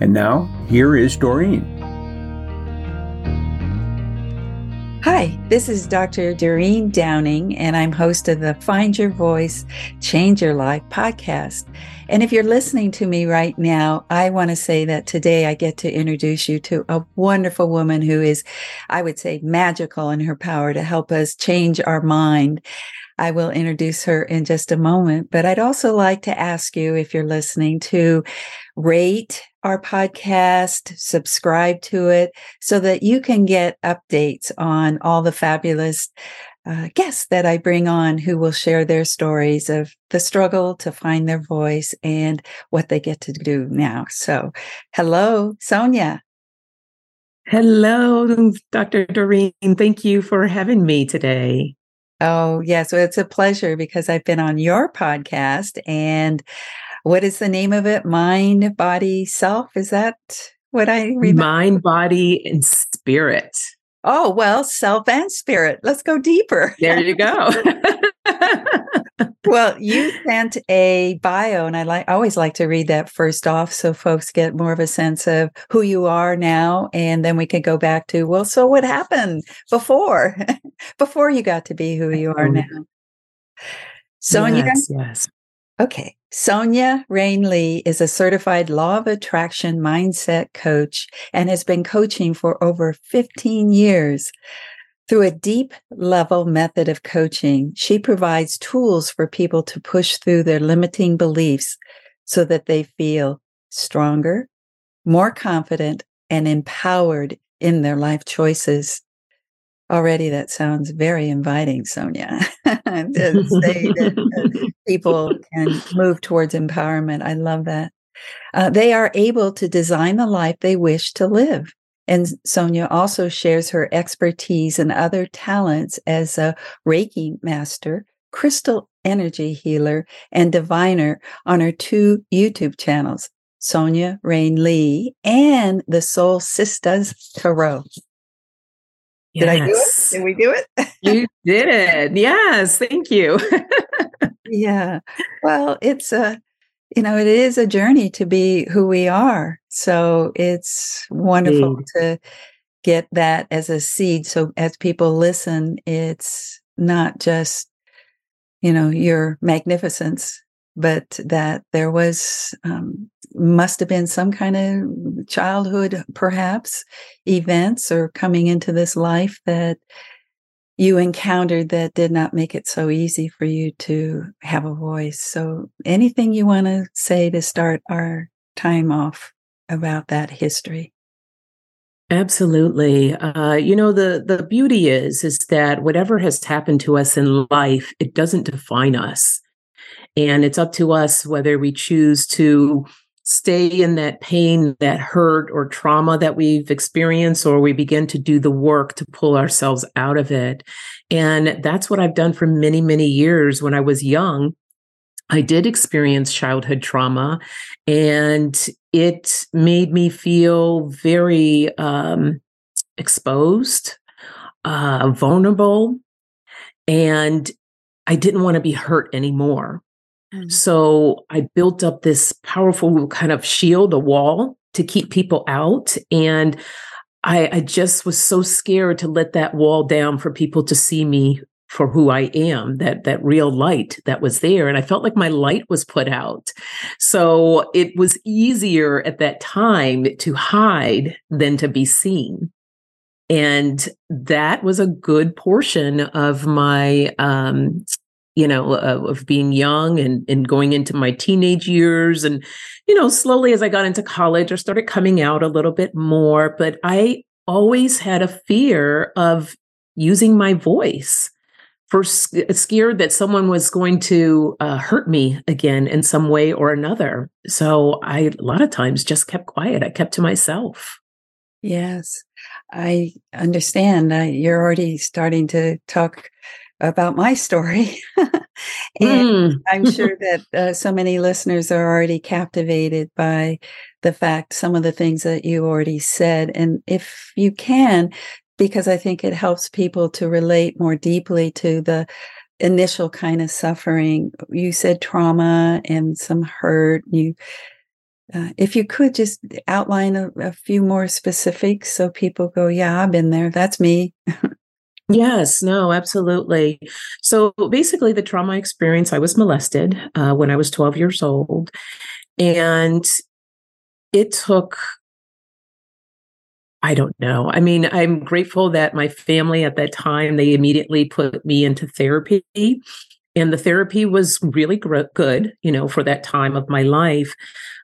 And now, here is Doreen. Hi, this is Dr. Doreen Downing, and I'm host of the Find Your Voice, Change Your Life podcast. And if you're listening to me right now, I want to say that today I get to introduce you to a wonderful woman who is, I would say, magical in her power to help us change our mind. I will introduce her in just a moment, but I'd also like to ask you, if you're listening, to rate our podcast, subscribe to it so that you can get updates on all the fabulous uh, guests that I bring on who will share their stories of the struggle to find their voice and what they get to do now. So, hello, Sonja. Hello, Dr. Doreen. Thank you for having me today. Oh, yeah. So it's a pleasure because I've been on your podcast and what is the name of it? Mind, body, self. Is that what I read? Mind, body, and spirit. Oh, well, self and spirit. Let's go deeper. There you go. well, you sent a bio, and I like I always like to read that first off so folks get more of a sense of who you are now. And then we can go back to, well, so what happened before? before you got to be who you are now. Sonja. Yes, yes. Okay. Sonja Rayne Lee is a certified law of attraction mindset coach and has been coaching for over 15 years. Through a deep level method of coaching, she provides tools for people to push through their limiting beliefs so that they feel stronger, more confident, and empowered in their life choices. Already that sounds very inviting, Sonja, to say that people can move towards empowerment. I love that. Uh, they are able to design the life they wish to live. And Sonja also shares her expertise and other talents as a Reiki master, crystal energy healer, and diviner on her two YouTube channels, Sonja Rayne Lee and the Soul Sisters Tarot. Did. I do it? Did we do it? you did it. Yes. Thank you. yeah. Well, it's a, you know, it is a journey to be who we are. So it's wonderful Indeed. to get that as a seed. So as people listen, it's not just, you know, your magnificence, but that there was um, must have been some kind of childhood perhaps events or coming into this life that you encountered that did not make it so easy for you to have a voice so anything you want to say to start our time off about that history Absolutely. Uh, you know, the, the beauty is, is that whatever has happened to us in life, it doesn't define us. And it's up to us whether we choose to stay in that pain, that hurt or trauma that we've experienced, or we begin to do the work to pull ourselves out of it. And that's what I've done for many, many years. When I was young, I did experience childhood trauma and it made me feel very um, exposed, uh, vulnerable, and I didn't want to be hurt anymore. Mm-hmm. So I built up this powerful kind of shield, a wall to keep people out. And I, I just was so scared to let that wall down for people to see me for who I am, that that real light that was there. And I felt like my light was put out. So it was easier at that time to hide than to be seen. And that was a good portion of my um, you know, uh, of being young and, and going into my teenage years. And, you know, slowly as I got into college, I started coming out a little bit more, but I always had a fear of using my voice. for scared that someone was going to uh, hurt me again in some way or another. So I, a lot of times, just kept quiet. I kept to myself. Yes, I understand. Uh, you're already starting to talk about my story. and mm. I'm sure that uh, so many listeners are already captivated by the fact, some of the things that you already said. And if you can, because I think it helps people to relate more deeply to the initial kind of suffering. You said trauma and some hurt. You, uh, if you could just outline a, a, few more specifics so people go, yeah, I've been there. That's me. yes, no, absolutely. So basically, the trauma experience I was molested uh, when I was 12 years old. And it took I don't know. I mean, I'm grateful that my family at that time they immediately put me into therapy and the therapy was really good, you know, for that time of my life.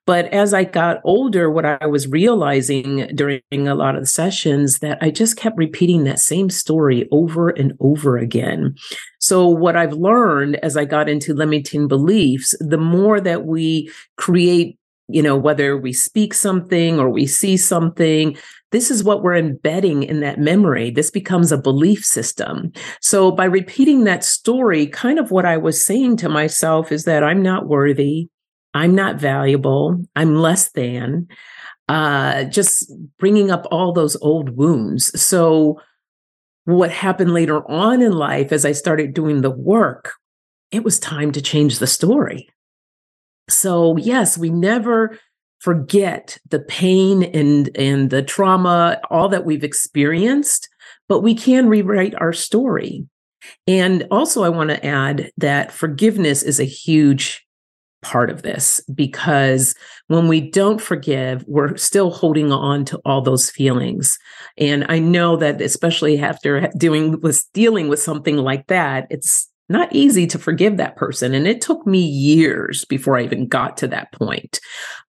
But as I got older, what I was realizing during a lot of the sessions that I just kept repeating that same story over and over again. So what I've learned as I got into limiting beliefs, the more that we create you know, whether we speak something or we see something, this is what we're embedding in that memory. This becomes a belief system. So by repeating that story, kind of what I was saying to myself is that I'm not worthy. I'm not valuable. I'm less than. Uh, just bringing up all those old wounds. So what happened later on in life as I started doing the work, it was time to change the story. So yes, we never forget the pain and and the trauma all that we've experienced but we can rewrite our story. And also i want to add that forgiveness is a huge part of this because when we don't forgive we're still holding on to all those feelings. And i know that especially after doing with dealing with something like that it's not easy to forgive that person. And it took me years before I even got to that point.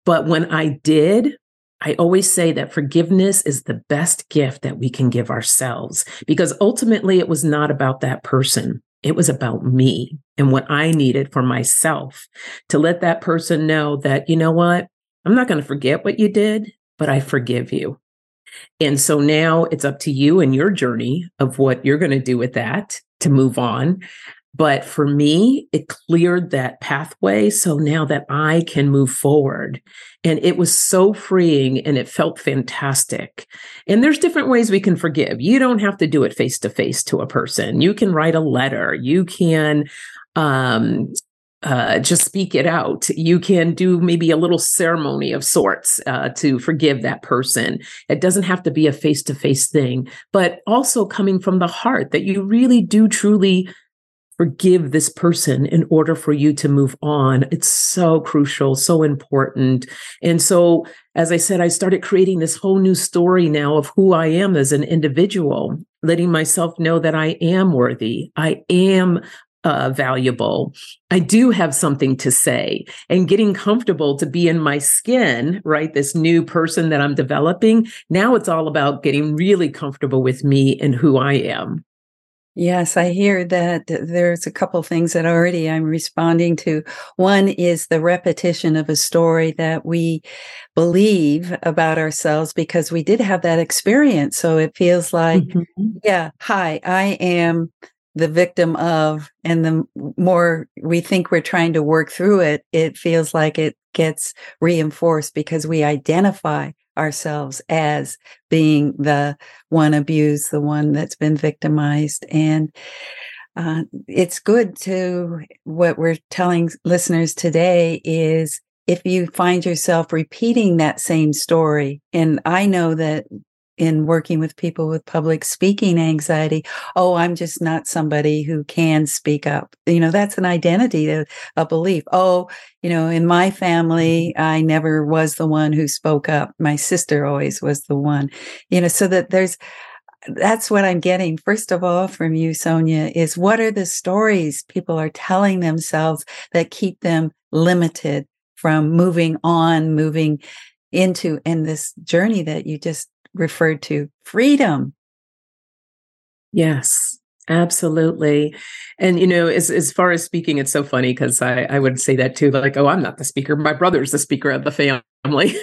But when I did, I always say that forgiveness is the best gift that we can give ourselves because ultimately it was not about that person. It was about me and what I needed for myself to let that person know that, you know what? I'm not going to forget what you did, but I forgive you. And so now it's up to you and your journey of what you're going to do with that to move on. But for me, it cleared that pathway. So now that I can move forward. And it was so freeing and it felt fantastic. And there's different ways we can forgive. You don't have to do it face to face to a person. You can write a letter. You can, um, uh, just speak it out. You can do maybe a little ceremony of sorts uh, to forgive that person. It doesn't have to be a face to face thing, but also coming from the heart that you really do truly forgive this person in order for you to move on. It's so crucial, so important. And so, as I said, I started creating this whole new story now of who I am as an individual, letting myself know that I am worthy. I am uh, valuable. I do have something to say and getting comfortable to be in my skin, right? This new person that I'm developing. Now it's all about getting really comfortable with me and who I am. Yes, I hear that there's a couple things that already I'm responding to. One is the repetition of a story that we believe about ourselves because we did have that experience. So it feels like, mm-hmm. yeah, hi, I am the victim of, and the more we think we're trying to work through it, it feels like it gets reinforced because we identify ourselves as being the one abused, the one that's been victimized. And uh, it's good to what we're telling listeners today is if you find yourself repeating that same story, and I know that in working with people with public speaking anxiety oh i'm just not somebody who can speak up. You know that's an identity a, a, belief. Oh you know in my family i never was the one who spoke up. My sister always was the one. You know so that there's that's what i'm getting first of all from you sonja is what are the stories people are telling themselves that keep them limited from moving on moving into in this journey that you just referred to freedom. Yes. Absolutely. And, you know, as, as far as speaking, it's so funny because I, I would say that too, like, oh, I'm not the speaker. My brother's the speaker of the family.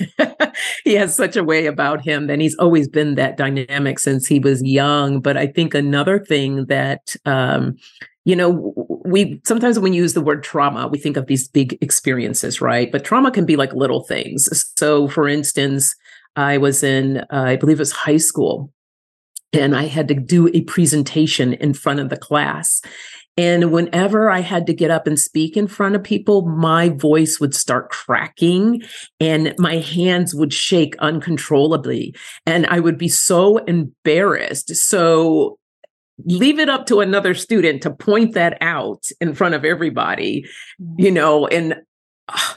he has such a way about him and he's always been that dynamic since he was young. But I think another thing that, um, you know, we sometimes when we use the word trauma, we think of these big experiences, right? But trauma can be like little things. So, for instance, I was in, uh, I believe it was high school, and I had to do a presentation in front of the class. And whenever I had to get up and speak in front of people, my voice would start cracking and my hands would shake uncontrollably. And I would be so embarrassed. So leave it up to another student to point that out in front of everybody, you know, and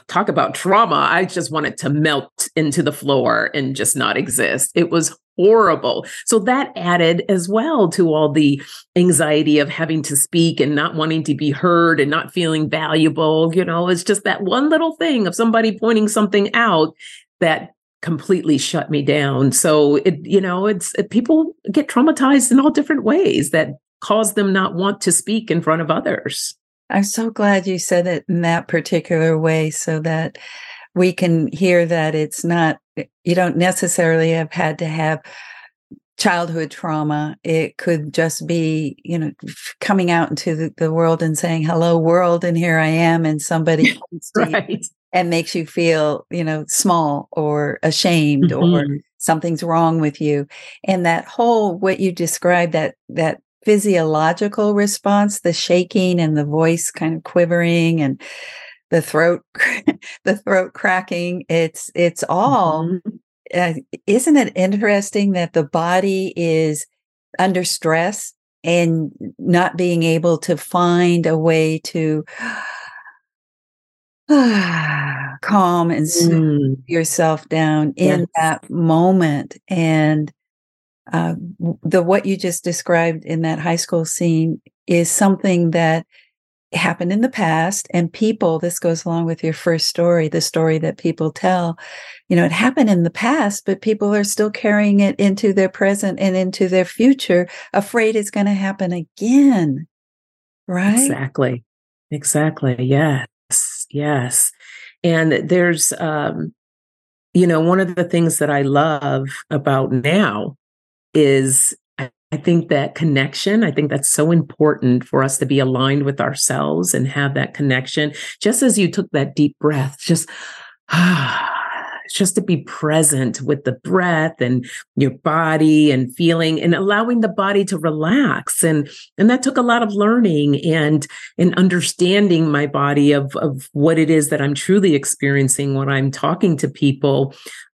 talk about trauma. I just wanted to melt into the floor and just not exist. It was horrible. So that added as well to all the anxiety of having to speak and not wanting to be heard and not feeling valuable. You know, it's just that one little thing of somebody pointing something out that completely shut me down. So it, you know, it's it, people get traumatized in all different ways that cause them not want to speak in front of others. I'm so glad you said it in that particular way so that we can hear that it's not, you don't necessarily have had to have childhood trauma. It could just be, you know, coming out into the, the world and saying, hello, world, and here I am. And somebody right. and makes you feel, you know, small or ashamed mm-hmm. or something's wrong with you. And that whole, what you described, that, that physiological response, the shaking and the voice kind of quivering and the throat, the throat cracking. It's, it's all, mm-hmm. uh, isn't it interesting that the body is under stress and not being able to find a way to calm and mm. yourself down in that moment and uh, the what you just described in that high school scene is something that happened in the past and people this goes along with your first story the story that people tell you know it happened in the past but people are still carrying it into their present and into their future afraid it's going to happen again right? Exactly. Exactly. Yes. Yes. And there's um you know one of the things that i love about now is I think that connection, I think that's so important for us to be aligned with ourselves and have that connection. Just as you took that deep breath, just ah, just to be present with the breath and your body and feeling and allowing the body to relax and and that took a lot of learning and and understanding my body of of what it is that I'm truly experiencing when I'm talking to people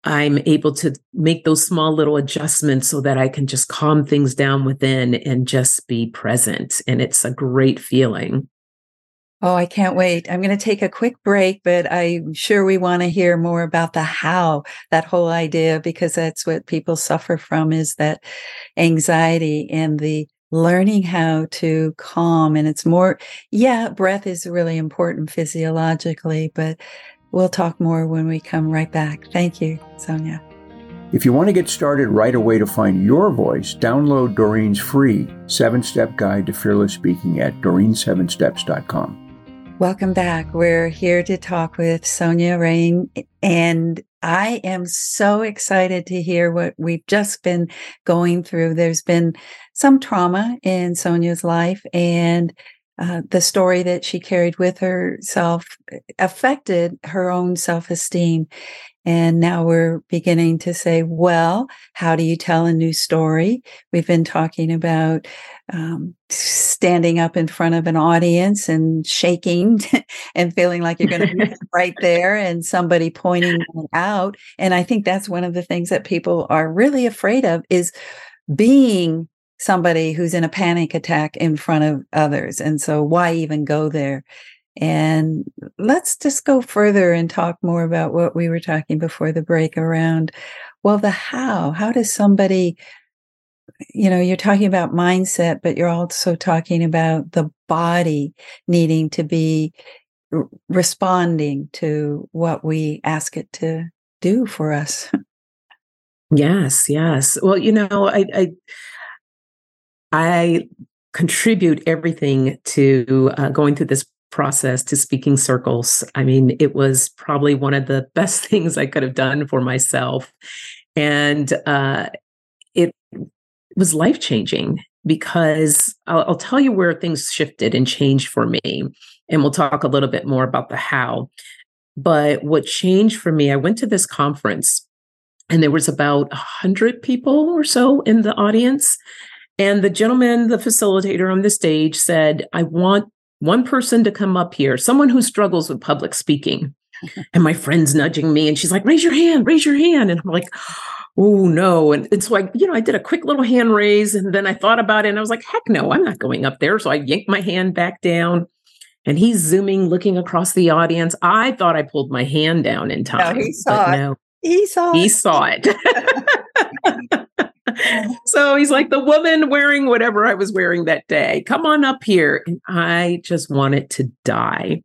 I'm able to make those small little adjustments so that I can just calm things down within and just be present. And it's a great feeling. Oh, I can't wait. I'm going to take a quick break, but I'm sure we want to hear more about the how, that whole idea, because that's what people suffer from is that anxiety and the learning how to calm. And it's more, yeah, breath is really important physiologically, but We'll talk more when we come right back. Thank you, Sonja. If you want to get started right away to find your voice, download Doreen's free seven step guide to fearless speaking at doreen7steps.com. Welcome back. We're here to talk with Sonja Rayne, and I am so excited to hear what we've just been going through. There's been some trauma in Sonja's life, and uh, the story that she carried with herself affected her own self esteem. And now we're beginning to say, well, how do you tell a new story? We've been talking about um, standing up in front of an audience and shaking and feeling like you're going to be right there and somebody pointing out. And I think that's one of the things that people are really afraid of is being somebody who's in a panic attack in front of others. And so why even go there? And let's just go further and talk more about what we were talking before the break around, well, the how. How does somebody, you know, you're talking about mindset, but you're also talking about the body needing to be responding to what we ask it to do for us. Yes, yes. Well, you know, I, I I contribute everything to uh, going through this process to speaking circles. I mean, it was probably one of the best things I could have done for myself. And uh, it was life changing because I'll, I'll, tell you where things shifted and changed for me. And we'll talk a little bit more about the how. But what changed for me, I went to this conference and there was about 100 people or so in the audience. And the gentleman, the facilitator on the stage said, I want one person to come up here, someone who struggles with public speaking. and my friend's nudging me and she's like, raise your hand, raise your hand. And I'm like, oh no. And, and so I, you know, I did a quick little hand raise and then I thought about it and I was like, heck no, I'm not going up there. So I yanked my hand back down and he's zooming, looking across the audience. I thought I pulled my hand down in time. No, he saw it. No, he saw he it. saw it. so he's like the woman wearing whatever I was wearing that day. Come on up here. And I just wanted to die.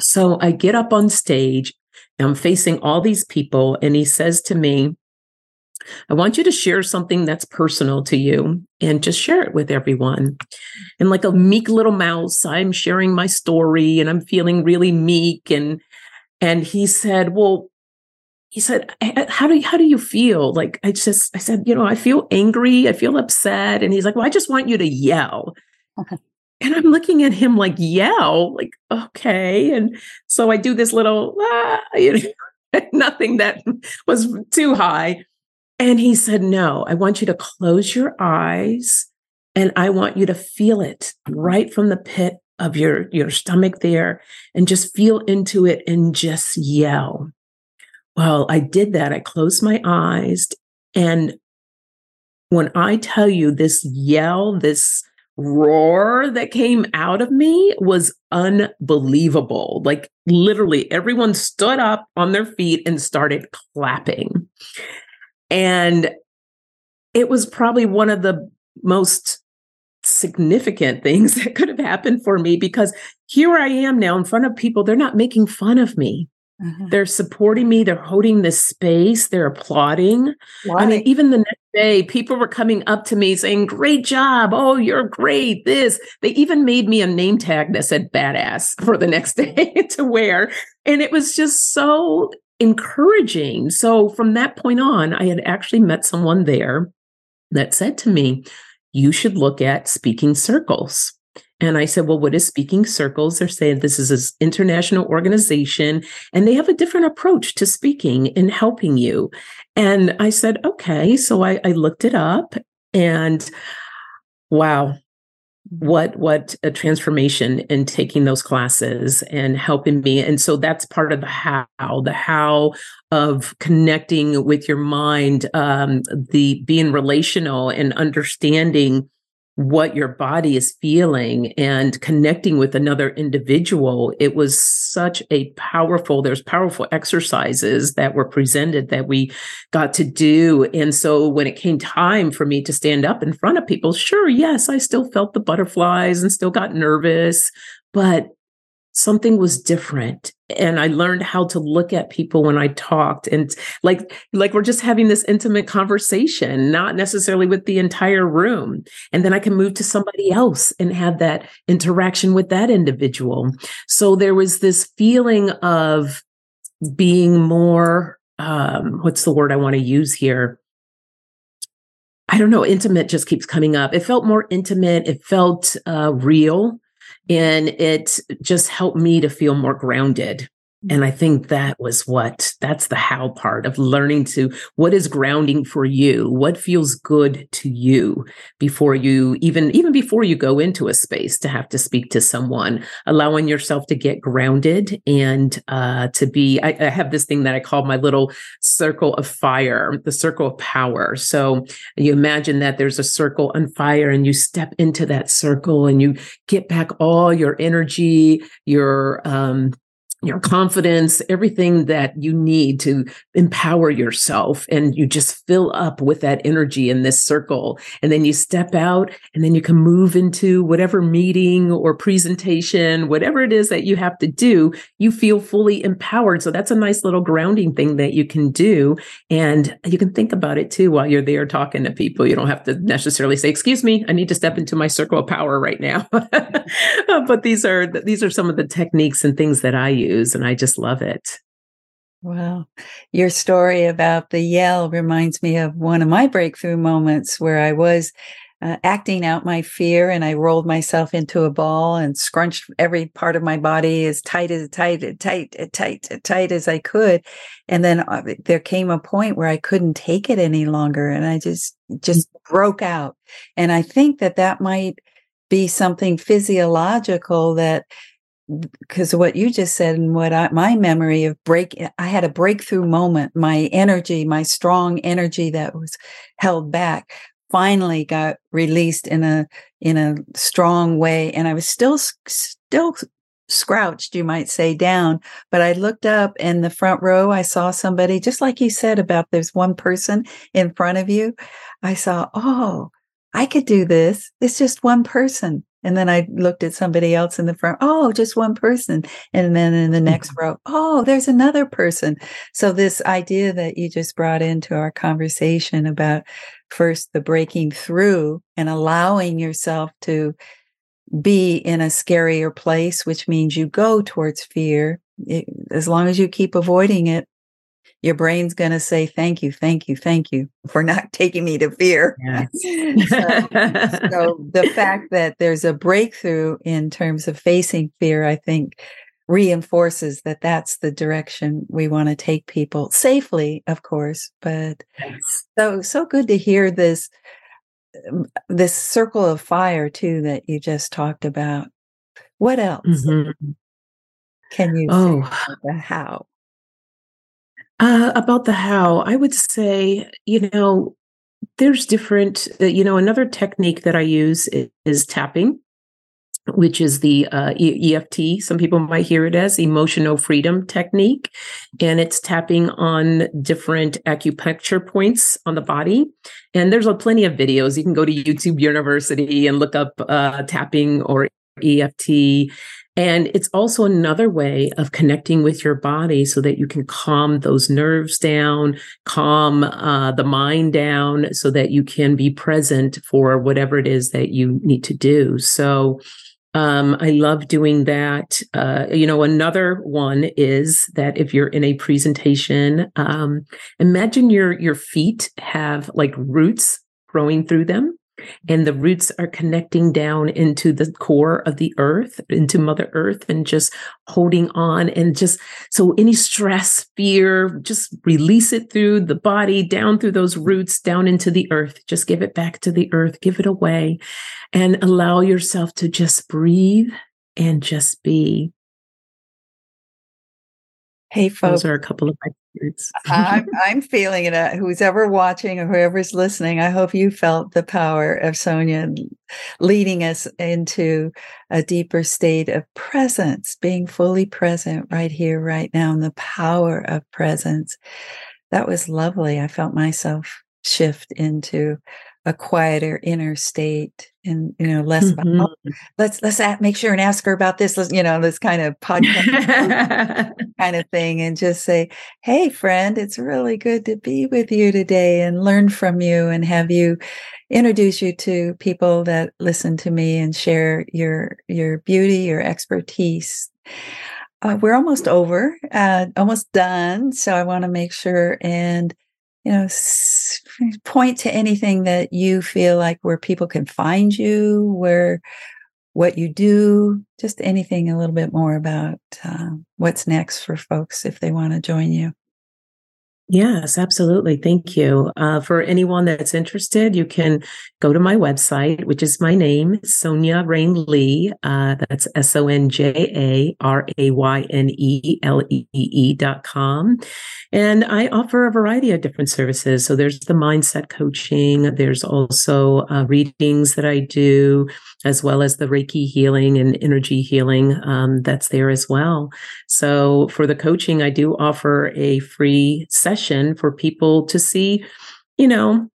So I get up on stage. I'm facing all these people, and he says to me, I want you to share something that's personal to you and just share it with everyone. And like a meek little mouse, I'm sharing my story and I'm feeling really meek. And and he said, Well, he said, "How do you, how do you feel?" Like I just I said, "You know, I feel angry, I feel upset." And he's like, "Well, I just want you to yell." Okay. And I'm looking at him like, "Yell?" Like, "Okay." And so I do this little ah, you know, nothing that was too high. And he said, "No, I want you to close your eyes and I want you to feel it right from the pit of your your stomach there and just feel into it and just yell." Well, I did that. I closed my eyes. And when I tell you this yell, this roar that came out of me was unbelievable. Like literally, everyone stood up on their feet and started clapping. And it was probably one of the most significant things that could have happened for me because here I am now in front of people. They're not making fun of me. Mm-hmm. They're supporting me. They're holding this space. They're applauding. Why? I mean, even the next day, people were coming up to me saying, Great job. Oh, you're great. This. They even made me a name tag that said badass for the next day to wear. And it was just so encouraging. So from that point on, I had actually met someone there that said to me, You should look at speaking circles. And I said, Well, what is Speaking Circles? They're saying this is an international organization and they have a different approach to speaking and helping you. And I said, Okay. So I, I looked it up and wow, what what a transformation in taking those classes and helping me and so that's part of the how the how of connecting with your mind um the being relational and understanding what your body is feeling and connecting with another individual it was such a powerful there's powerful exercises that were presented that we got to do. And so when it came time for me to stand up in front of people sure yes i still felt the butterflies and still got nervous but something was different and i learned how to look at people when i talked and like like we're just having this intimate conversation not necessarily with the entire room and then i can move to somebody else and have that interaction with that individual so there was this feeling of being more um what's the word i want to use here I don't know, intimate just keeps coming up. It felt more intimate. It felt uh, real and it just helped me to feel more grounded and I think that was what that's the how part of learning to what is grounding for you, what feels good to you before you even even before you go into a space to have to speak to someone, allowing yourself to get grounded and uh, to be. I, I have this thing that I call my little circle of fire, the circle of power. So you imagine that there's a circle on fire, and you step into that circle, and you get back all your energy, your um, your confidence, everything that you need to empower yourself. And you just fill up with that energy in this circle. And then you step out and then you can move into whatever meeting or presentation, whatever it is that you have to do, you feel fully empowered. So that's a nice little grounding thing that you can do. And you can think about it too while you're there talking to people. You don't have to necessarily say, excuse me, I need to step into my circle of power right now. but these are, these are some of the techniques and things that I use use, and I just love it. Wow. Your story about the yell reminds me of one of my breakthrough moments where I was uh, acting out my fear and I rolled myself into a ball and scrunched every part of my body as tight as tight, as tight, as tight, as tight as I could. And then uh, there came a point where I couldn't take it any longer and I just, just broke out. And I think that that might be something physiological that because what you just said and what I, my memory of break i had a breakthrough moment. My energy my strong energy that was held back finally got released in a in a strong way and i was still still scrouched you might say down but i looked up in the front row i saw somebody just like you said about there's one person in front of you i saw oh i could do this. It's just one person and then I looked at somebody else in the front. Oh, just one person. And then in the next mm-hmm. row, oh, there's another person. So this idea that you just brought into our conversation about first the breaking through and allowing yourself to be in a scarier place, which means you go towards fear. It, as long as you keep avoiding it, your brain's going to say thank you thank you thank you for not taking me to fear yes. so, so, the fact that there's a breakthrough in terms of facing fear i think reinforces that that's the direction we want to take people safely of course but yes. so so good to hear this um, this circle of fire too that you just talked about what else mm-hmm. can you oh how uh, about the how, I would say, you know, there's different, uh, you know, another technique that I use is, is tapping, which is the uh, EFT. Some people might hear it as emotional freedom technique. And it's tapping on different acupuncture points on the body. And there's a plenty of videos. You can go to YouTube University and look up uh, tapping or EFT and it's also another way of connecting with your body so that you can calm those nerves down, calm uh, the mind down so that you can be present for whatever it is that you need to do. So, um, I love doing that. Uh, you know, another one is that if you're in a presentation, um, imagine your your feet have like roots growing through them and the roots are connecting down into the core of the earth into mother earth and just holding on and just so any stress fear just release it through the body down through those roots down into the earth. Just give it back to the earth. Give it away. And allow yourself to just breathe and just be. Hey, folks. Those are a couple of my favorites. I'm, I'm feeling it. Uh, who's ever watching or whoever's listening, I hope you felt the power of Sonja leading us into a deeper state of presence, being fully present right here, right now, and the power of presence. That was lovely. I felt myself shift into a quieter inner state and you know less mm-hmm. about, oh, let's let's make sure and ask her about this let's, you know this kind of podcast kind of thing and just say hey friend it's really good to be with you today and learn from you and have you introduce you to people that listen to me and share your your beauty your expertise uh, we're almost over uh, almost done so i want to make sure and you know, point to anything that you feel like where people can find you, where what you do, just anything a little bit more about uh, what's next for folks if they want to join you. Yes, absolutely. Thank you. Uh, for anyone that's interested, you can go to my website, which is my name, Sonja Rayne Lee. Uh, that's S O N J A R A Y N E L E E dot com. And I offer a variety of different services. So there's the mindset coaching, there's also uh, readings that I do, as well as the Reiki healing and energy healing um, that's there as well. So for the coaching, I do offer a free session for people to see, you know,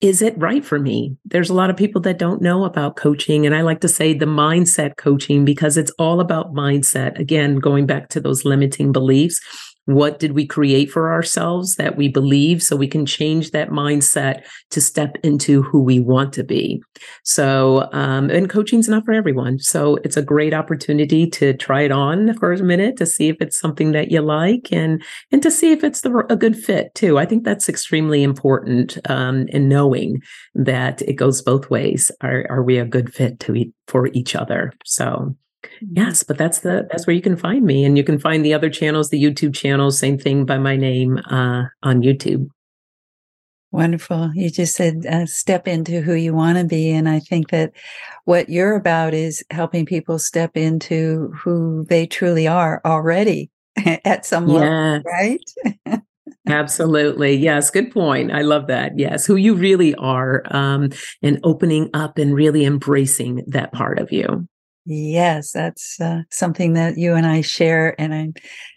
is it right for me? There's a lot of people that don't know about coaching. And I like to say the mindset coaching because it's all about mindset. Again, going back to those limiting beliefs what did we create for ourselves that we believe so we can change that mindset to step into who we want to be? So, um, and coaching's not for everyone. So it's a great opportunity to try it on for a minute to see if it's something that you like and, and to see if it's the, a good fit too. I think that's extremely important, um, in knowing that it goes both ways. Are, are we a good fit to eat for each other? So, Yes, but that's the that's where you can find me, and you can find the other channels, the YouTube channels, same thing by my name uh, on YouTube. Wonderful. You just said uh, step into who you want to be, and I think that what you're about is helping people step into who they truly are already at some yes. level, right? Absolutely. Yes. Good point. I love that. Yes. Who you really are um, and opening up and really embracing that part of you. Yes, that's uh, something that you and I share. And I'm,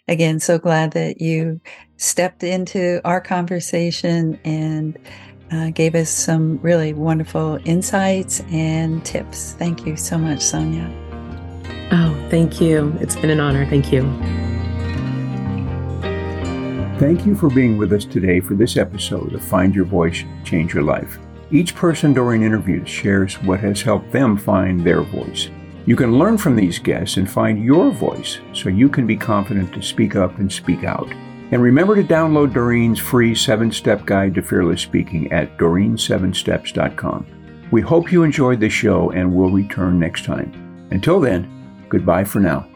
again, so glad that you stepped into our conversation and uh, gave us some really wonderful insights and tips. Thank you so much, Sonja. Oh, thank you. It's been an honor. Thank you. Thank you for being with us today for this episode of Find Your Voice, Change Your Life. Each person during interviews shares what has helped them find their voice. You can learn from these guests and find your voice so you can be confident to speak up and speak out. And remember to download Doreen's free seven step guide to fearless speaking at doreen7steps.com. We hope you enjoyed the show and will return next time. Until then, goodbye for now.